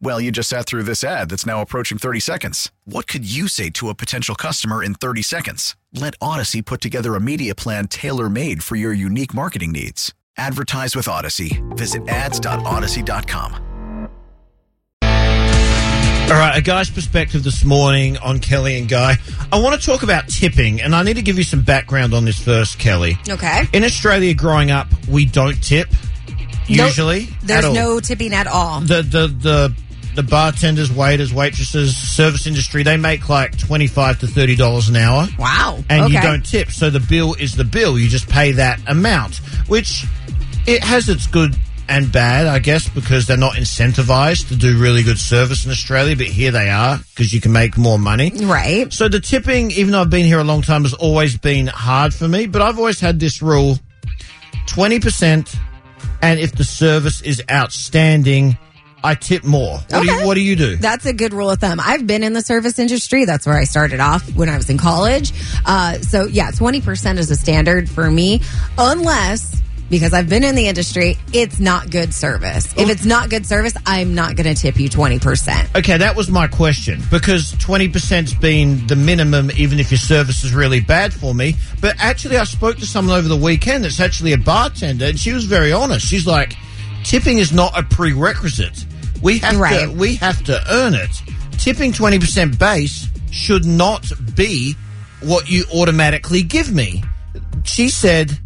Well, you just sat through this ad that's now approaching 30 seconds. What could you say to a potential customer in 30 seconds? Let Audacy put together a media plan tailor made for your unique marketing needs. Advertise with Audacy. Visit ads.audacy.com. All right, a guy's perspective this morning on Kelly and Guy. I want to talk about tipping, and I need to give you some background on this first, Kelly. Okay. In Australia, growing up, we don't tip No- usually. There's no tipping at all. the the the the bartenders, waiters, waitresses, service industry. They make like twenty five to thirty dollars an hour. Wow. and okay. you don't tip. So the bill is the bill. You just pay that amount, which it has its good and bad, I guess, because they're not incentivized to do really good service in Australia, but here they are because you can make more money. Right. So the tipping, even though I've been here a long time, has always been hard for me, but I've always had this rule 20%, and if the service is outstanding, I tip more. What, do, you, what do you do? That's a good rule of thumb. I've been in the service industry. That's where I started off when I was in college. Uh, so yeah, 20% is a standard for me, unless because I've been in the industry, it's not good service. If oh. it's not good service, I'm not going to tip you 20%. Okay, that was my question because 20%'s been the minimum, even if your service is really bad for me. But actually, I spoke to someone over the weekend that's actually a bartender, and she was very honest. She's like, tipping is not a prerequisite. We have Right. to, we have to earn it. Tipping 20% base should not be what you automatically give me. She said,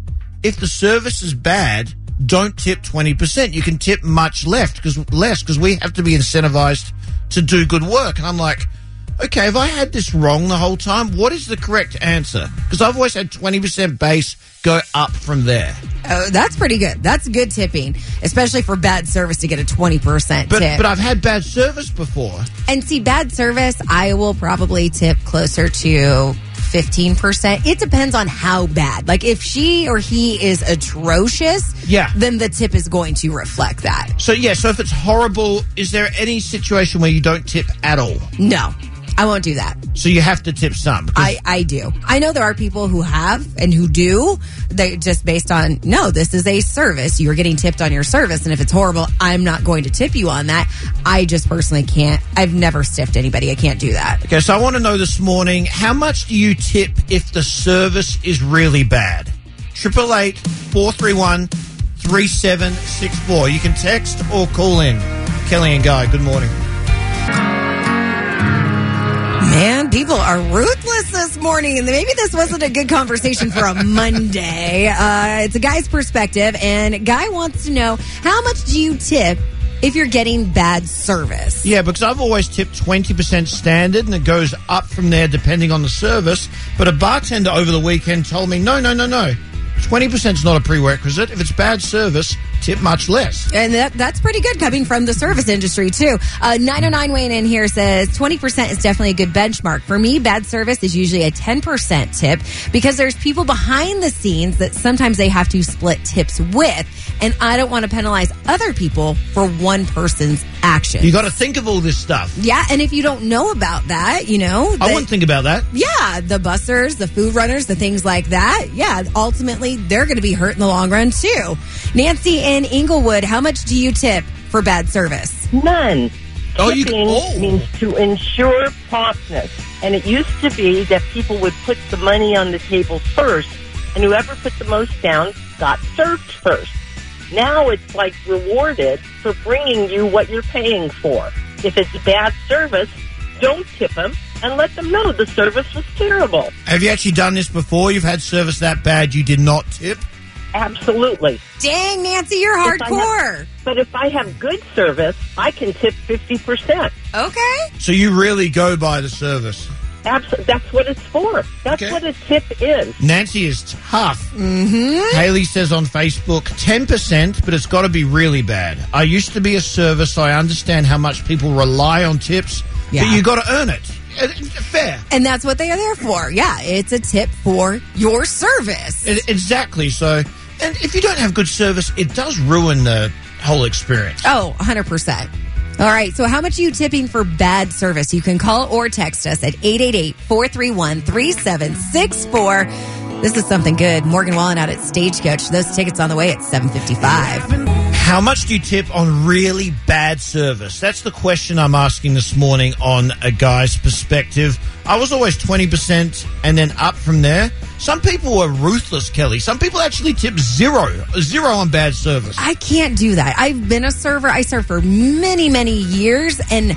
if the service is bad, don't tip 20%. You can tip much left because less because we have to be incentivized to do good work. And I'm like, okay, have I had this wrong the whole time? What is the correct answer? Because I've always had 20% base go up from there. Oh, that's pretty good. That's good tipping, especially for bad service to get a 20% But, tip. but I've had bad service before. And see, bad service, I will probably tip closer to 15%. It depends on how bad. Like if she or he is atrocious, Yeah. then the tip is going to reflect that. So yeah, so if it's horrible, is there any situation where you don't tip at all? No, I won't do that. So you have to tip some. I, I do. I know there are people who have and who do. They just based on no, this is a service. You're getting tipped on your service, and if it's horrible, I'm not going to tip you on that. I just personally can't. I've never stiffed anybody. I can't do that. Okay, so I want to know this morning how much do you tip if the service is really bad? Triple eight four three one three seven six four. You can text or call in. Kelly and Guy, good morning. Man, people are ruthless this morning, and maybe this wasn't a good conversation for a Monday. Uh, it's a guy's perspective, and guy wants to know how much do you tip if you're getting bad service? Yeah, because I've always tipped twenty percent standard, and it goes up from there depending on the service. But a bartender over the weekend told me, no, no, no, no, twenty percent is not a prerequisite. If it's bad service, tip much less. And that, that's pretty good coming from the service industry, too. Uh, 909 Wayne in here says 20% is definitely a good benchmark. For me, bad service is usually a 10% tip because there's people behind the scenes that sometimes they have to split tips with. And I don't want to penalize other people for one person's actions. You got to think of all this stuff. yeah, and if you don't know about that, you know, I that- wouldn't think about that. yeah, the bussers, the food runners, the things like that. Yeah, ultimately they're going to be hurt in the long run too. Nancy in Inglewood, how much do you tip for bad service? None. Oh, you- Tipping oh. means to ensure promptness. And it used to be that people would put the money on the table first, and whoever put the most down got served first. Now it's like rewarded for bringing you what you're paying for. If it's bad service, don't tip them and let them know the service was terrible. Have you actually done this before? You've had service that bad you did not tip? Absolutely. Dang, Nancy, you're If I have- hardcore. But if I have good service, I can tip 50%. Okay. So you really go by the service. Abs- that's what it's for. That's Okay. what a tip is. Nancy is tough. Mm-hmm. Haley says on Facebook, 10%, but it's got to be really bad. I used to be a server, so I understand how much people rely on tips, Yeah. but you got to earn it. Fair. And that's what they are there for. Yeah, it's a tip for your service. E- Exactly. So, and if you don't have good service, it does ruin the whole experience. Oh, 100%. All right. So, how much are you tipping for bad service? You can call or text us at 888 431 3764. This is something good. Morgan Wallen out at Stagecoach. Those tickets on the way at 755. How much do you tip on really bad service? That's the question I'm asking this morning on a guy's perspective. I was always 20% and then up from there. Some people are ruthless, Kelly. Some people actually tip zero, zero on bad service. I can't do that. I've been a server. I served for many, many years, and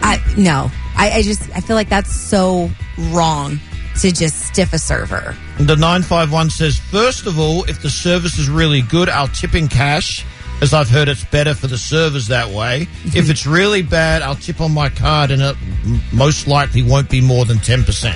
I no. I, I just I feel like that's so wrong to just stiff a server. The 951 says, first of all, if the service is really good, I'll tip in cash, as I've heard it's better for the servers that way. if it's really bad, I'll tip on my card, and it most likely won't be more than 10%.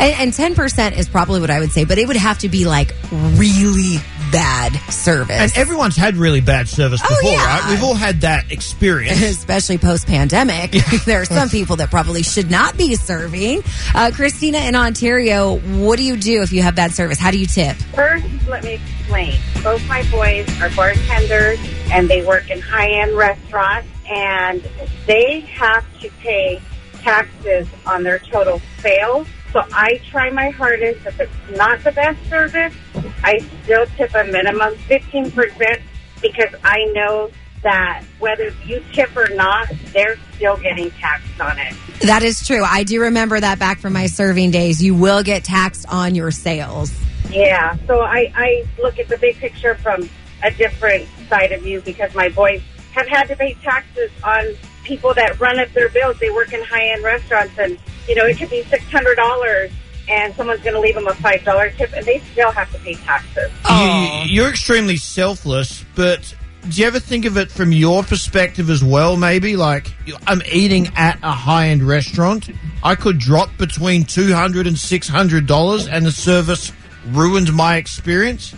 And ten percent is probably what I would say, but it would have to be like really bad service. And everyone's had really bad service Oh, before, yeah. right? We've all had that experience. especially post pandemic. there are some people that probably should not be serving. Uh, Christina in Ontario, what do you do if you have bad service? How do you tip? First, let me explain. Both my boys are bartenders and they work in high end restaurants and they have to pay taxes on their total sales. So I try my hardest. If it's not the best service, I still tip a minimum 15% because I know that whether you tip or not, they're still getting taxed on it. That is true. I do remember that back from my serving days. You will get taxed on your sales. Yeah, so I, I look at the big picture from a different side of view because my boys have had to pay taxes on people that run up their bills. They work in high end restaurants, and you know it could be six hundred dollars, and someone's going to leave them a five dollar tip, and they still have to pay taxes. You, you're extremely selfless, but do you ever think of it from your perspective as well? Maybe like I'm eating at a high end restaurant. I could drop between two hundred and six hundred dollars, and the service ruined my experience.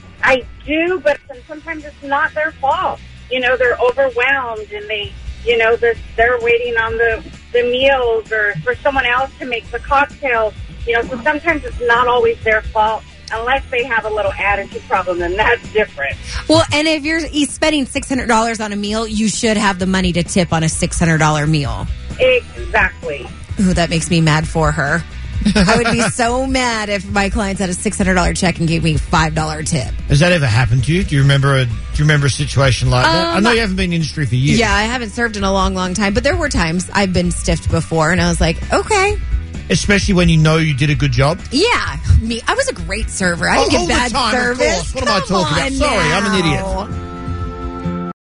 Do, but sometimes it's not their fault. You know, they're overwhelmed and they, you know, they're, they're waiting on the, the meals or for someone else to make the cocktails. You know, so sometimes it's not always their fault unless they have a little attitude problem, then that's different. Well, and if you're spending $600 on a meal, you should have the money to tip on a $600 meal. Exactly. Ooh, that makes me mad for her. I would be so mad if my clients had a $600 check and gave me $5 tip. Has that ever happened to you? Do you remember a Do you remember a situation like that? I Um, know you haven't been in the industry for years. Yeah, I haven't served in a long, long time, but there were times I've been stiffed before, and I was like, okay, especially when you know you did a good job. yeah, me. I was a great server. I Oh, didn't get all the bad time, service. What am I Come talking about? Sorry, I'm an idiot.